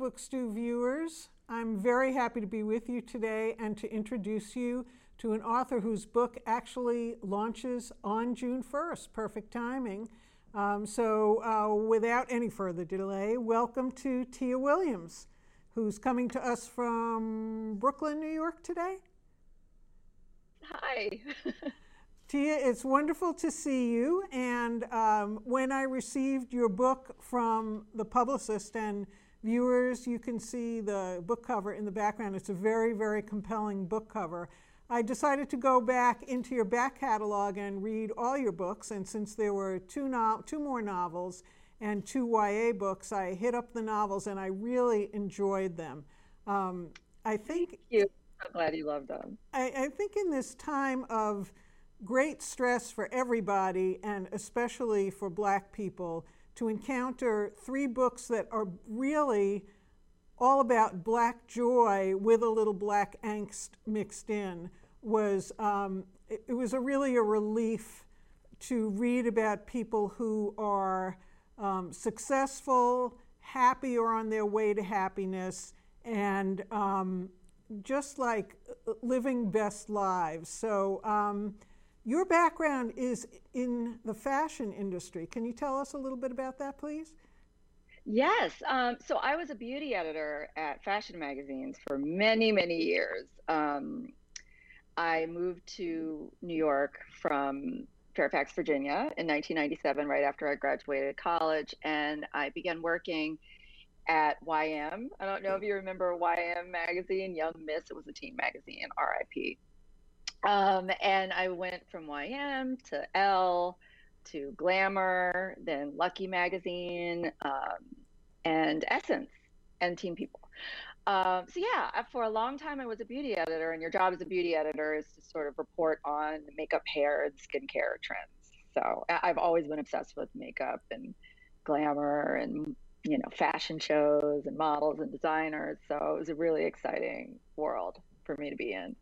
Book Stew viewers. I'm very happy to be with you today and to introduce you to an author whose book actually launches on June 1st. Perfect timing. Um, so, uh, without any further delay, welcome to Tia Williams, who's coming to us from Brooklyn, New York today. Hi. Tia, it's wonderful to see you. And um, when I received your book from the publicist and viewers, you can see the book cover in the background. It's a very, very compelling book cover. I decided to go back into your back catalog and read all your books. And since there were two, no- two more novels and two YA books, I hit up the novels and I really enjoyed them. Um, I think. Thank you. I'm glad you loved them. I, I think in this time of great stress for everybody, and especially for black people, to encounter three books that are really all about black joy with a little black angst mixed in was um, it, it, was a really a relief to read about people who are um, successful, happy, or on their way to happiness, and um, just like living best lives. So um, your background is in the fashion industry. Can you tell us a little bit about that, please? Yes. Um, so I was a beauty editor at fashion magazines for many, many years. Um, I moved to New York from Fairfax, Virginia in 1997, right after I graduated college, and I began working at YM. I don't know if you remember YM magazine, Young Miss. It was a teen magazine, RIP. Um, and I went from YM to Elle to Glamour, then Lucky Magazine, um, and Essence, and Teen People. Um, so yeah, for a long time I was a beauty editor, and your job as a beauty editor is to sort of report on makeup, hair, and skincare trends. So I've always been obsessed with makeup and glamour and you know fashion shows and models and designers. So it was a really exciting world for me to be in.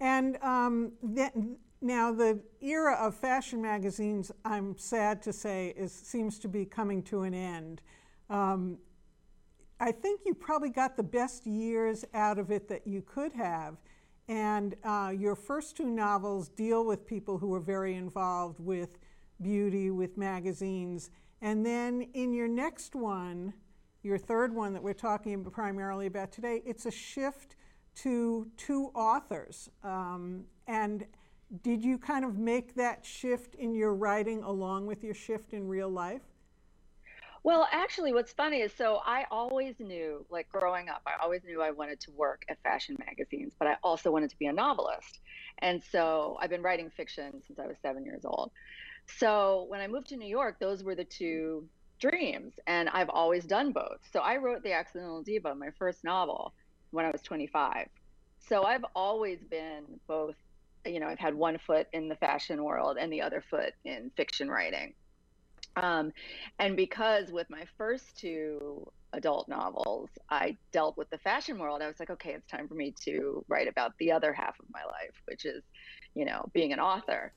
And um, that, now the era of fashion magazines, I'm sad to say, is seems to be coming to an end. Um, I think you probably got the best years out of it that you could have. And uh, your first two novels deal with people who are very involved with beauty, with magazines. And then in your next one, your third one that we're talking primarily about today, it's a shift to two authors. Um, and did you kind of make that shift in your writing along with your shift in real life? Well, actually, what's funny is so I always knew, like growing up, I always knew I wanted to work at fashion magazines, but I also wanted to be a novelist. And so I've been writing fiction since I was seven years old. So when I moved to New York, those were the two dreams. And I've always done both. So I wrote The Accidental Diva, my first novel, when I was 25. So I've always been both, you know, I've had one foot in the fashion world and the other foot in fiction writing. Um, and because with my first two adult novels, I dealt with the fashion world, I was like, okay, it's time for me to write about the other half of my life, which is, you know, being an author.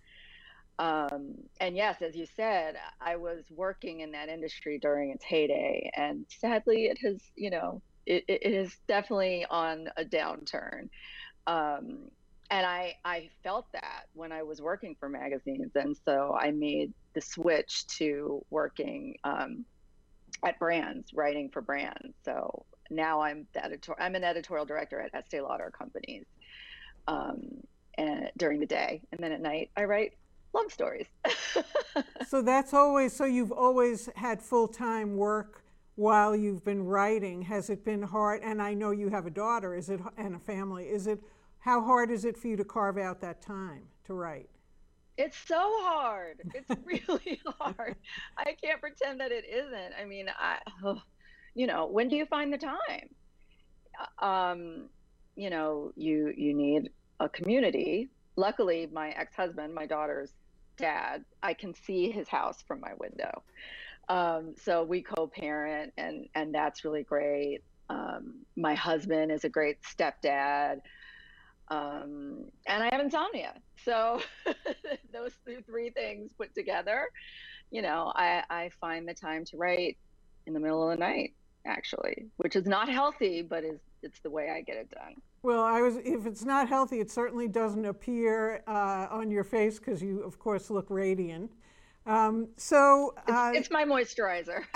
Um, and yes, as you said, I was working in that industry during its heyday, and sadly, it has, you know, it, it is definitely on a downturn. Um, and I, I felt that when I was working for magazines. And so I made the switch to working um, at brands, writing for brands. So now I'm the editor, I'm an editorial director at Estee Lauder companies um, and during the day. And then at night, I write love stories. so that's always, so you've always had full time work while you've been writing? Has it been hard? And I know you have a daughter, is it, and a family. Is it, how hard is it for you to carve out that time to write? It's so hard. It's really hard. I can't pretend that it isn't. I mean, I, you know, when do you find the time? Uh, um, you know, you you need a community. Luckily, my ex-husband, my daughter's dad, I can see his house from my window. Um, so we co-parent, and and that's really great. Um, my husband is a great stepdad, um, and I have insomnia. So those three things put together, you know, I, I find the time to write in the middle of the night. actually, which is not healthy, but is it's the way I get it done. Well, I was. If it's not healthy, it certainly doesn't appear uh, on your face because you, of course, look radiant. Um, so uh, it's, it's, my moisturizer.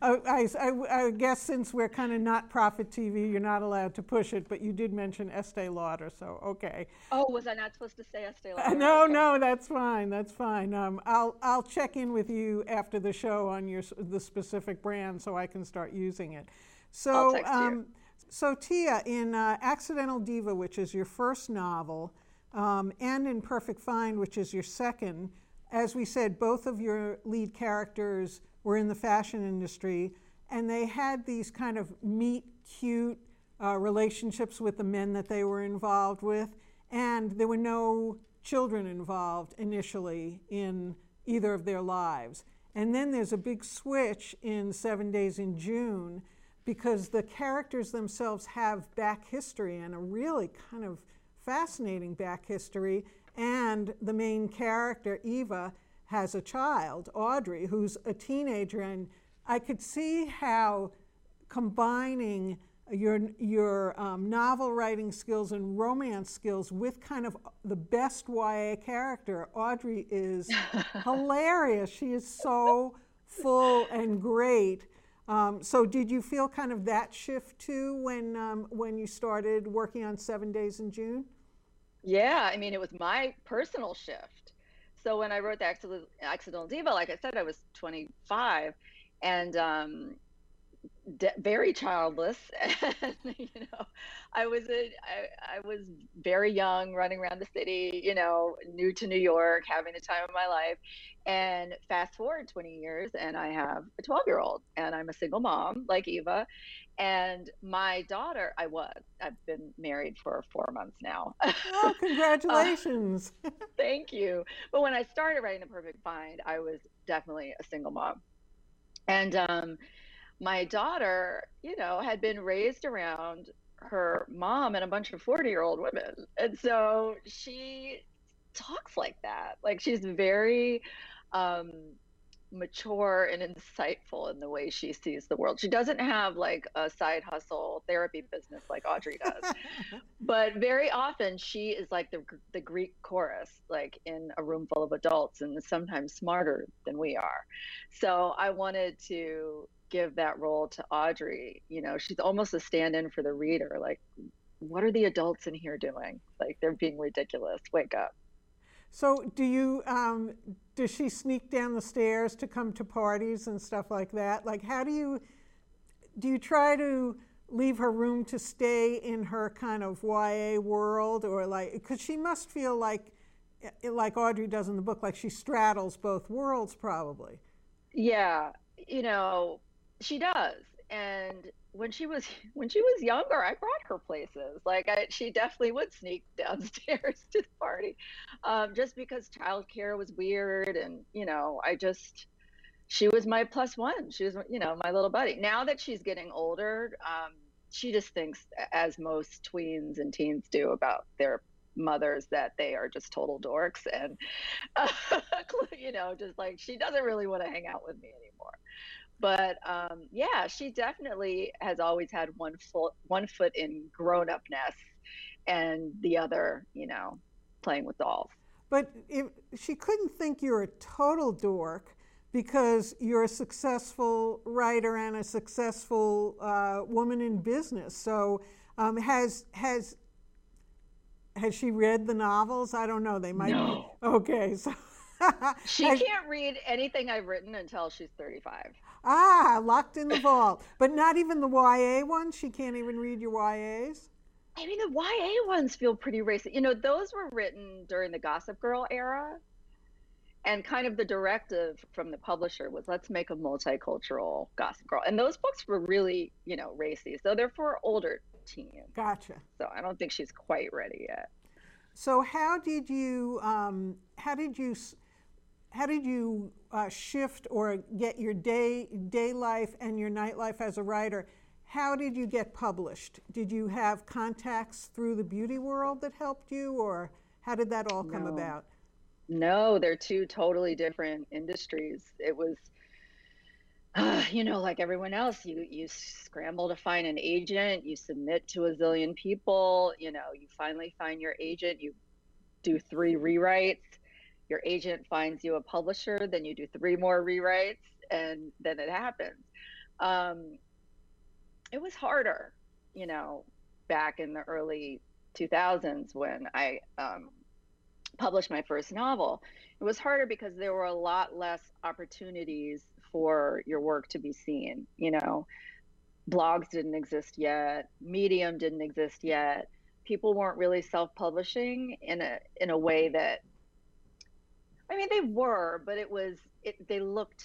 I, I, I, guess since we're kind of not profit TV, you're not allowed to push it. But you did mention Estee Lauder, so okay. Oh, was I not supposed to say Estee Lauder? no, okay. no, that's fine. That's fine. Um, I'll I'll check in with you after the show on your the specific brand so I can start using it. So. Um, so Tia, in uh, Accidental Diva, which is your first novel, um, and in Perfect Find, which is your second, as we said, both of your lead characters were in the fashion industry, and they had these kind of meet cute uh, relationships with the men that they were involved with, and there were no children involved initially in either of their lives. And then there's a big switch in Seven Days in June because the characters themselves have back history and a really kind of fascinating back history and the main character, Eva, has a child, Audrey, who's a teenager. And I could see how combining your, your um, novel writing skills and romance skills with kind of the best YA character. Audrey is hilarious. She is so full and great. Um, so, did you feel kind of that shift too when um, when you started working on Seven Days in June? Yeah, I mean, it was my personal shift. So when I wrote the Accidental Diva, like I said, I was 25, and um, de- very childless. and, you know, I was a, I, I was very young, running around the city. You know, new to New York, having the time of my life. And fast forward 20 years, and I have a 12 year old, and I'm a single mom like Eva. And my daughter, I was, I've been married for four months now. Oh, congratulations. uh, thank you. But when I started writing The Perfect Find, I was definitely a single mom. And um, my daughter, you know, had been raised around her mom and a bunch of 40 year old women. And so she talks like that. Like she's very, um, mature and insightful in the way she sees the world. She doesn't have like a side hustle therapy business like Audrey does. but very often she is like the the Greek chorus like in a room full of adults and sometimes smarter than we are. So I wanted to give that role to Audrey. You know, she's almost a stand-in for the reader like what are the adults in here doing? Like they're being ridiculous. Wake up. So, do you um, does she sneak down the stairs to come to parties and stuff like that? Like, how do you do you try to leave her room to stay in her kind of YA world, or like because she must feel like eh, like Audrey does in the book, like she straddles both worlds, probably. Yeah, you know, she does, and when she was when she was younger, I brought her places. Like I, she definitely would sneak downstairs to the party, um, just because childcare was weird, and you know, I just she was my plus one. She was you know my little buddy. Now that she's getting older, um, she just thinks, as most tweens and teens do, about their mothers that they are just total dorks and uh, you know just like she doesn't really want to hang out with me anymore but um, yeah, she definitely has always had one foot one foot in grown upness, and the other, you know, playing with dolls. But if, she couldn't think you're a total dork because you're a successful writer and a successful uh, woman in business. So um, has has has she read the novels? I don't know. They might. No. Be. Okay, so. she can't read anything I've written until she's 35. Ah, locked in the vault. But not even the YA ones? She can't even read your YAs? I mean, the YA ones feel pretty racist. You know, those were written during the Gossip Girl era. And kind of the directive from the publisher was let's make a multicultural Gossip Girl. And those books were really, you know, racy. So they're for older teens. Gotcha. So I don't think she's quite ready yet. So how did you um, how did you how did you uh, shift or get your day day life and your night life as a writer? How did you get published? Did you have contacts through the beauty world that helped you, or how did that all come no. about? No, they're two totally different industries. It was uh, you know, like everyone else, you you scramble to find an agent, you submit to a zillion people, you know, you finally find your agent, you do three rewrites, your agent finds you a publisher, then you do three more rewrites, and then it happens. Um, it was harder, you know, back in the early 2000s when I um, published my first novel. It was harder because there were a lot less opportunities for your work to be seen. You know, blogs didn't exist yet, Medium didn't exist yet. People weren't really self-publishing in a in a way that I mean they were, but it was it they looked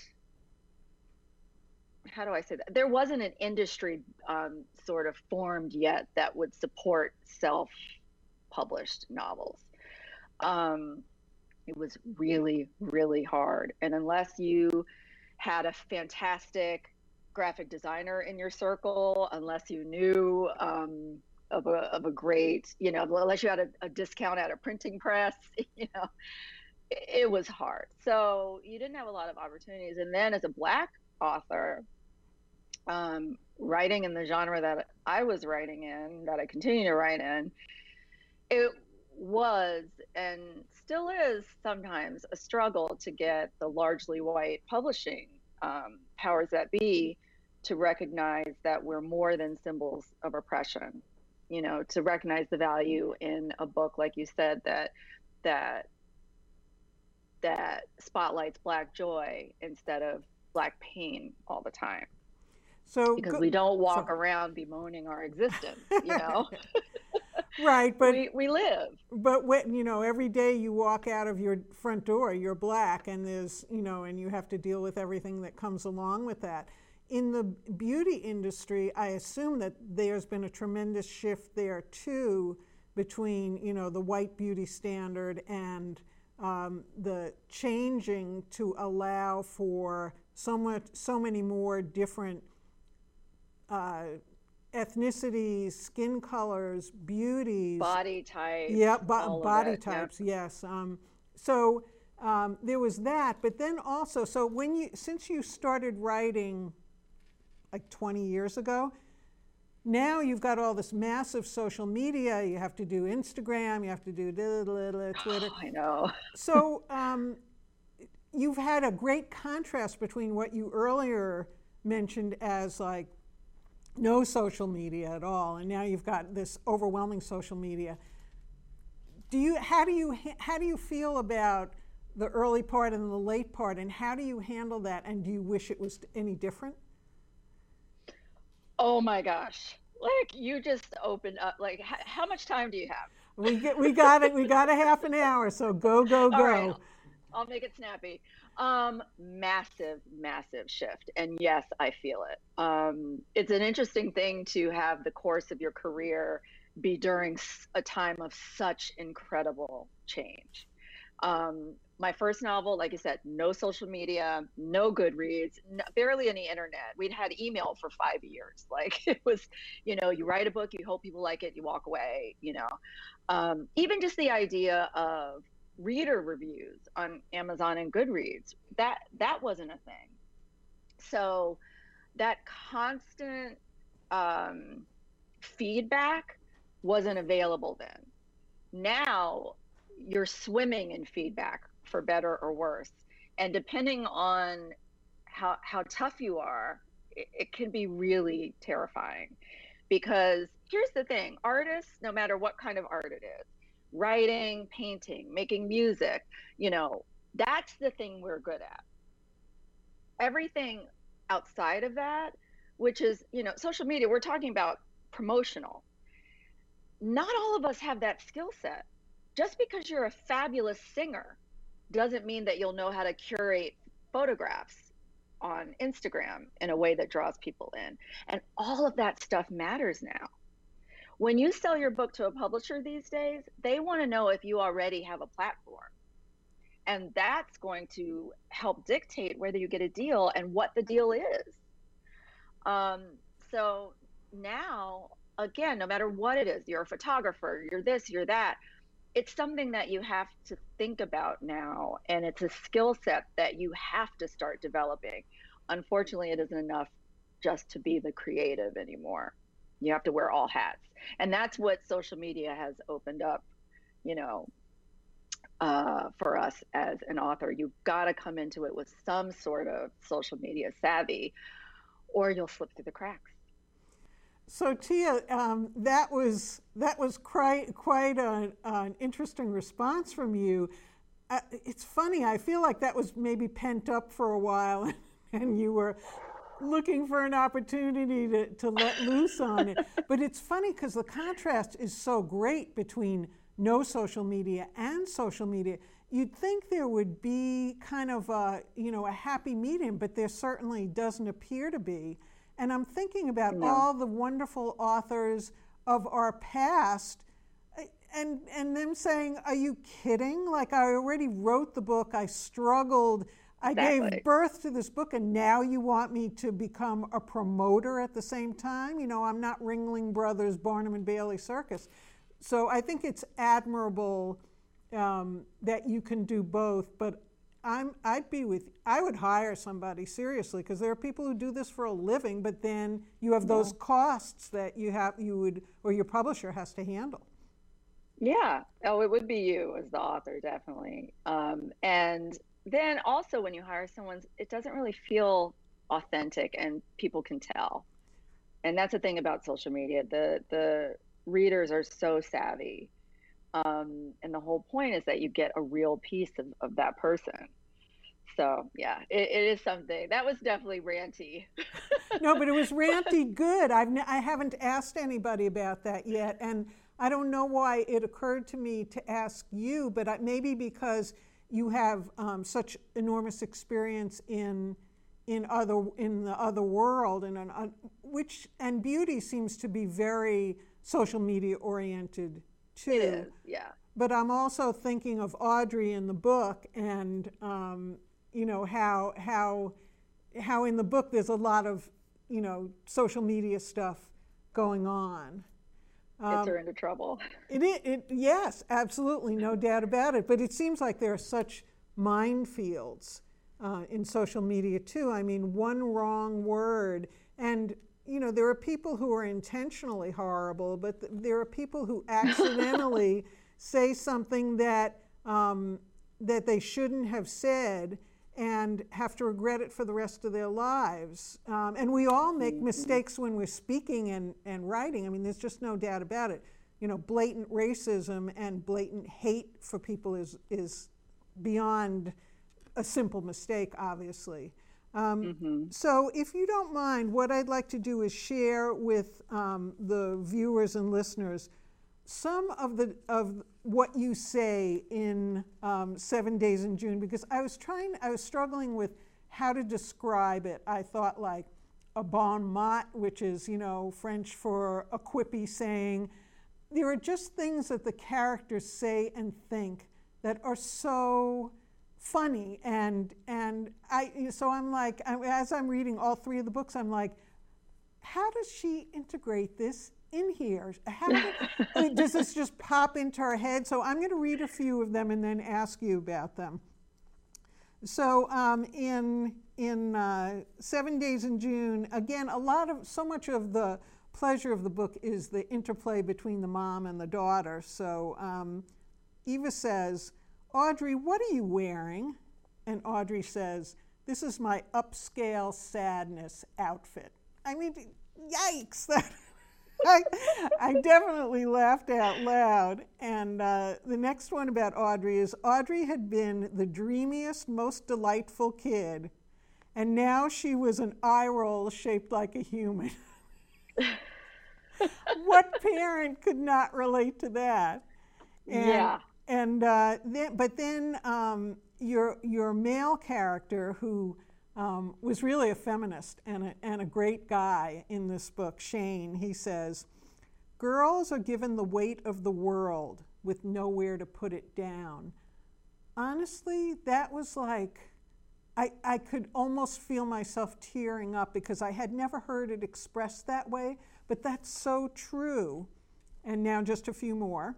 how do I say that? There wasn't an industry um, sort of formed yet that would support self-published novels. Um, it was really, really hard, and unless you had a fantastic graphic designer in your circle, unless you knew um, of a of a great, you know, unless you had a, a discount at a printing press, you know, it, was hard. So you didn't have a lot of opportunities. And then as a black author, um, writing in the genre that I was writing in, that I continue to write in, it was and still is sometimes a struggle to get the largely white publishing um, powers that be to recognize that we're more than symbols of oppression. You know, to recognize the value in a book, like you said, that that that spotlights black joy instead of black pain all the time. So because go, we don't walk so, around bemoaning our existence, you know. right, but we, we live. But when you know, every day you walk out of your front door, you're black, and there's you know, and you have to deal with everything that comes along with that. In the beauty industry, I assume that there's been a tremendous shift there too, between you know the white beauty standard and um, the changing to allow for somewhat so many more different uh, ethnicities, skin colors, beauties, body types. Yeah, bo- body types. Yes. Um, so um, there was that, but then also, so when you since you started writing like 20 years ago, now you've got all this massive social media. You have to do Instagram. You have to do Twitter. Oh, I know. so um, you've had a great contrast between what you earlier mentioned as like no social media at all, and now you've got this overwhelming social media. Do you how do you how do you feel about the early part and the late part, and how do you handle that? And do you wish it was any different? Oh my gosh! Like you just opened up. Like h- how much time do you have? We get, we got it. We got a half an hour. So go go go. All right, I'll make it snappy. Um, massive, massive shift. And yes, I feel it. Um, it's an interesting thing to have the course of your career be during a time of such incredible change. Um, my first novel, like I said, no social media, no Goodreads, no, barely any internet. We'd had email for five years. Like it was, you know, you write a book, you hope people like it, you walk away, you know. Um, even just the idea of reader reviews on Amazon and Goodreads. That that wasn't a thing. So that constant um, feedback wasn't available then. Now you're swimming in feedback for better or worse, and depending on how how tough you are, it, it can be really terrifying. Because here's the thing: artists, no matter what kind of art it is, writing, painting, making music, you know, that's the thing we're good at. Everything outside of that, which is, you know, social media, we're talking about promotional. Not all of us have that skill set. Just because you're a fabulous singer doesn't mean that you'll know how to curate photographs on Instagram in a way that draws people in. And all of that stuff matters now. When you sell your book to a publisher these days, they want to know if you already have a platform. And that's going to help dictate whether you get a deal and what the deal is. Um, so now, again, no matter what it is, you're a photographer, you're this, you're that, it's something that you have to think about now. And it's a skill set that you have to start developing. unfortunately, it isn't enough just to be the creative anymore. You have to wear all hats. And that's what social media has opened up, you know, uh, for us as an author. You've got to come into it with some sort of social media savvy, or you'll slip through the cracks. So Tia, um, that was that was quite quite a, an interesting response from you. Uh, it's funny. I feel like that was maybe pent up for a while, and you were looking for an opportunity to, to let loose on it. But it's funny because the contrast is so great between no social media and social media. You'd think there would be kind of a, you know, a happy medium, but there certainly doesn't appear to be. And I'm thinking about no. all the wonderful authors of our past and and them saying, "Are you kidding? Like I already wrote the book. I struggled. I exactly. gave birth to this book, and now you want me to become a promoter at the same time? You know, I'm not Ringling Brothers, Barnum and Bailey Circus. So I think it's admirable um, that you can do both. But I'm, I'd be with, I would hire somebody seriously because there are people who do this for a living, but then you have those yeah. costs that you have, you would, or your publisher has to handle. Yeah. Oh, it would be you as the author, definitely. Um, and then also when you hire someone, it doesn't really feel authentic and people can tell. And that's the thing about social media. The the readers are so savvy. Um, and the whole point is that you get a real piece of, of that person. So yeah, it, it is something that was definitely ranty. no, but it was ranty good. I've n- I haven't asked anybody about that yet, and I don't know why it occurred to me to ask you, but I, maybe because you have um, such enormous experience in in other in the other world and an, uh, which and beauty seems to be very social media oriented too. It is, yeah. But I'm also thinking of Audrey in the book, and um, you know how how how in the book there's a lot of you know social media stuff going on. Um, Gets her into trouble. It, it, it, yes, absolutely, no doubt about it. But it seems like there are such minefields uh, in social media too. I mean, one wrong word, and you know, there are people who are intentionally horrible, but th- there are people who accidentally say something that um, that they shouldn't have said and have to regret it for the rest of their lives. Um, and we all make mm-hmm. mistakes when we're speaking and, and writing. I mean, there's just no doubt about it. You know, blatant racism and blatant hate for people is, is beyond a simple mistake, obviously. Um, mm-hmm. So, if you don't mind, what I'd like to do is share with um, the viewers and listeners some of the of what you say in um, Seven Days in June because I was trying, I was struggling with how to describe it. I thought like a bon mot, which is you know French for a quippy saying. There are just things that the characters say and think that are so funny and and I so I'm like as I'm reading all three of the books I'm like how does she integrate this in here? How did, does this just pop into our head? So I'm going to read a few of them and then ask you about them. So um, in in uh, Seven Days in June, again, a lot of so much of the pleasure of the book is the interplay between the mom and the daughter. So um, Eva says, "Audrey, what are you wearing?" And Audrey says, "This is my upscale sadness outfit." I mean, yikes! I, I, definitely laughed out loud. And uh, the next one about Audrey is Audrey had been the dreamiest, most delightful kid, and now she was an eye roll shaped like a human. what parent could not relate to that? And, yeah. And uh, then, but then um, your your male character who um, was really a feminist and a, and a great guy in this book, Shane. He says, Girls are given the weight of the world with nowhere to put it down. Honestly, that was like, I, I could almost feel myself tearing up because I had never heard it expressed that way, but that's so true. And now, just a few more.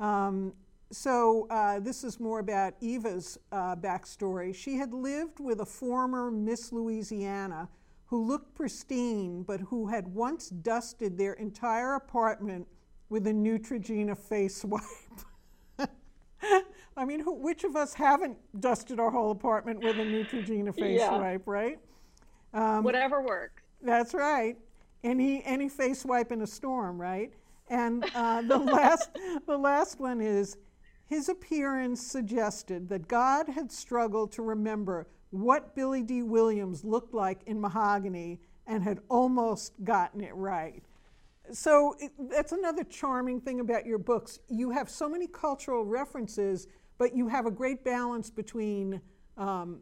Um, so uh, this is more about Eva's uh, backstory. She had lived with a former Miss Louisiana who looked pristine, but who had once dusted their entire apartment with a Neutrogena face wipe. I mean, who, which of us haven't dusted our whole apartment with a Neutrogena face yeah. wipe, right? Um, Whatever works. That's right. Any any face wipe in a storm, right? And uh, the last the last one is his appearance suggested that God had struggled to remember what Billy Dee Williams looked like in Mahogany and had almost gotten it right. So it, that's another charming thing about your books. You have so many cultural references, but you have a great balance between, um,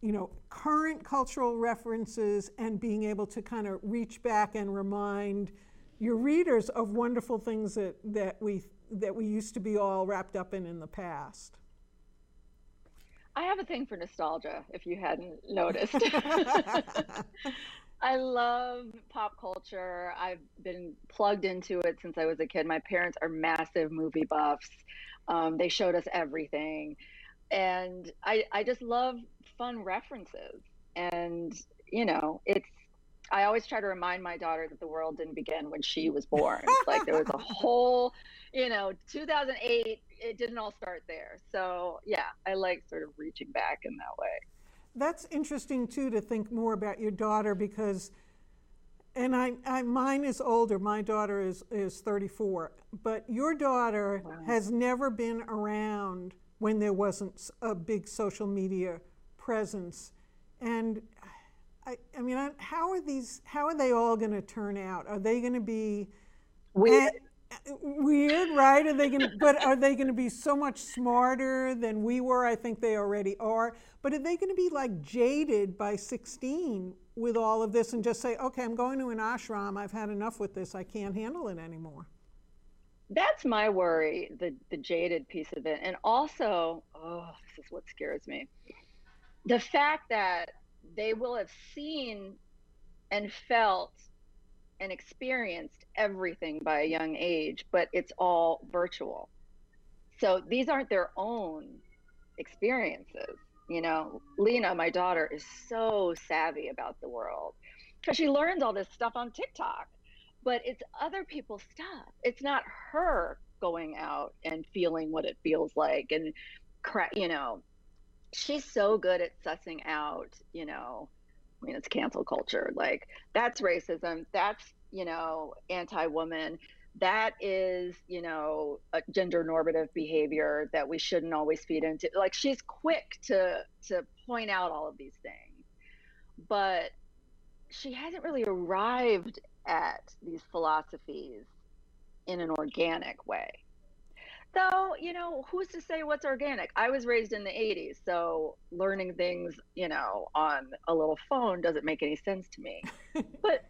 you know, current cultural references and being able to kind of reach back and remind your readers of wonderful things that, that we that we used to be all wrapped up in in the past. I have a thing for nostalgia, if you hadn't noticed. I love pop culture. I've been plugged into it since I was a kid. My parents are massive movie buffs. Um, they showed us everything. And I, I just love fun references. And, you know, it's, I always try to remind my daughter that the world didn't begin when she was born. like there was a whole, you know, 2008, it didn't all start there. So, yeah, I like sort of reaching back in that way. That's interesting too to think more about your daughter because, and I, I mine is older. My daughter is is 34, but your daughter wow. has never been around when there wasn't a big social media presence, and I, I mean, how are these? How are they all going to turn out? Are they going to be weird? Weird, right? Are they going? But are they going to be so much smarter than we were? I think they already are. But are they going to be like jaded by 16 with all of this and just say, "Okay, I'm going to an ashram. I've had enough with this. I can't handle it anymore." That's my worry, the the jaded piece of it, and also, oh, this is what scares me, the fact that they will have seen and felt and experienced everything by a young age, but it's all virtual. So these aren't their own experiences. You know, Lena, my daughter, is so savvy about the world because she learns all this stuff on TikTok, but it's other people's stuff. It's not her going out and feeling what it feels like and, you know, she's so good at sussing out, you know, I mean, it's cancel culture. Like that's racism. That's you know anti-woman. That is you know a gender normative behavior that we shouldn't always feed into. Like she's quick to to point out all of these things, but she hasn't really arrived at these philosophies in an organic way. Though, you know, who's to say what's organic? I was raised in the 80s, so learning things, you know, on a little phone doesn't make any sense to me. but,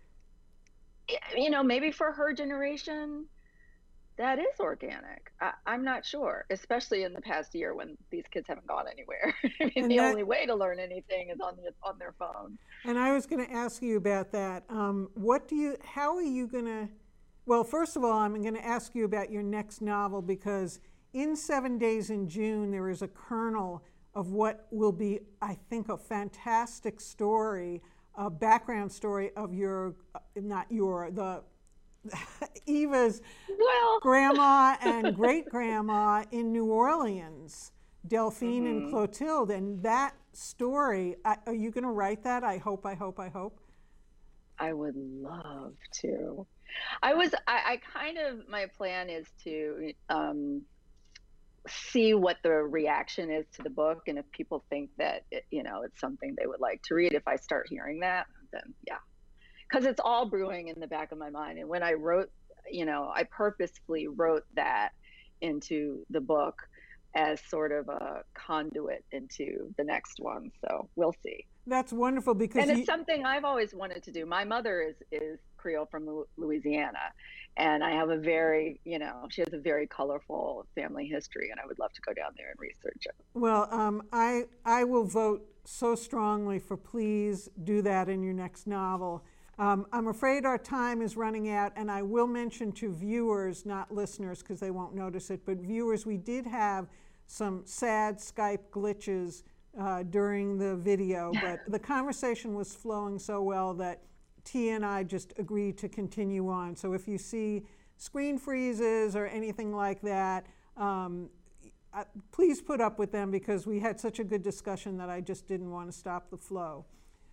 you know, maybe for her generation, that is organic. I, am not sure, especially in the past year when these kids haven't gone anywhere. I mean, and the that, only way to learn anything is on the, on their phone. And I was going to ask you about that. Um, what do you? How are you going to? Well, first of all, I'm going to ask you about your next novel because in Seven Days in June, there is a kernel of what will be, I think, a fantastic story, a background story of your, not your, the Eva's well. grandma and great grandma in New Orleans, Delphine mm-hmm. and Clotilde. And that story, I, are you going to write that? I hope, I hope, I hope. I would love to. I was, I, I kind of, my plan is to um, see what the reaction is to the book. And if people think that, it, you know, it's something they would like to read, if I start hearing that, then yeah. Because it's all brewing in the back of my mind. And when I wrote, you know, I purposefully wrote that into the book as sort of a conduit into the next one. So we'll see. That's wonderful because and it's something I've always wanted to do. My mother is is Creole from Louisiana, and I have a very you know she has a very colorful family history, and I would love to go down there and research it. Well, um, I I will vote so strongly for please do that in your next novel. Um, I'm afraid our time is running out, and I will mention to viewers, not listeners, because they won't notice it, but viewers, we did have some sad Skype glitches uh, during the video, but the conversation was flowing so well that T and I just agreed to continue on. So if you see screen freezes or anything like that, um, uh, please put up with them because we had such a good discussion that I just didn't want to stop the flow.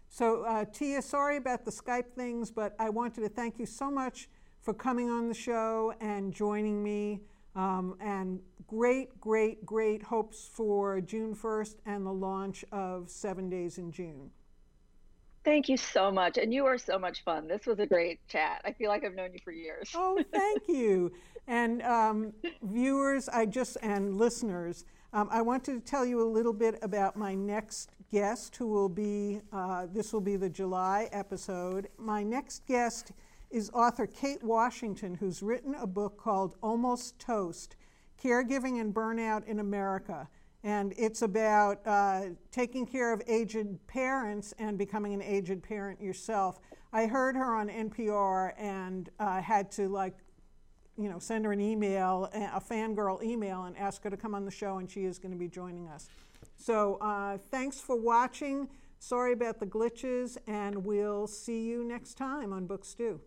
So, uh, Tia, sorry about the Skype things, but I wanted to thank you so much for coming on the show and joining me. Um, and great, great, great hopes for June 1st and the launch of Seven Days in June. Thank you so much. And you are so much fun. This was a great chat. I feel like I've known you for years. Oh, thank you. and um, viewers, I just, and listeners, um, I wanted to tell you a little bit about my next guest, who will be, uh, this will be the July episode. My next guest is author Kate Washington, who's written a book called Almost Toast Caregiving and Burnout in America and it's about uh, taking care of aged parents and becoming an aged parent yourself. I heard her on NPR and uh, had to like, you know, send her an email, a fangirl email, and ask her to come on the show, and she is going to be joining us. So uh, thanks for watching. Sorry about the glitches, and we'll see you next time on Book Stew.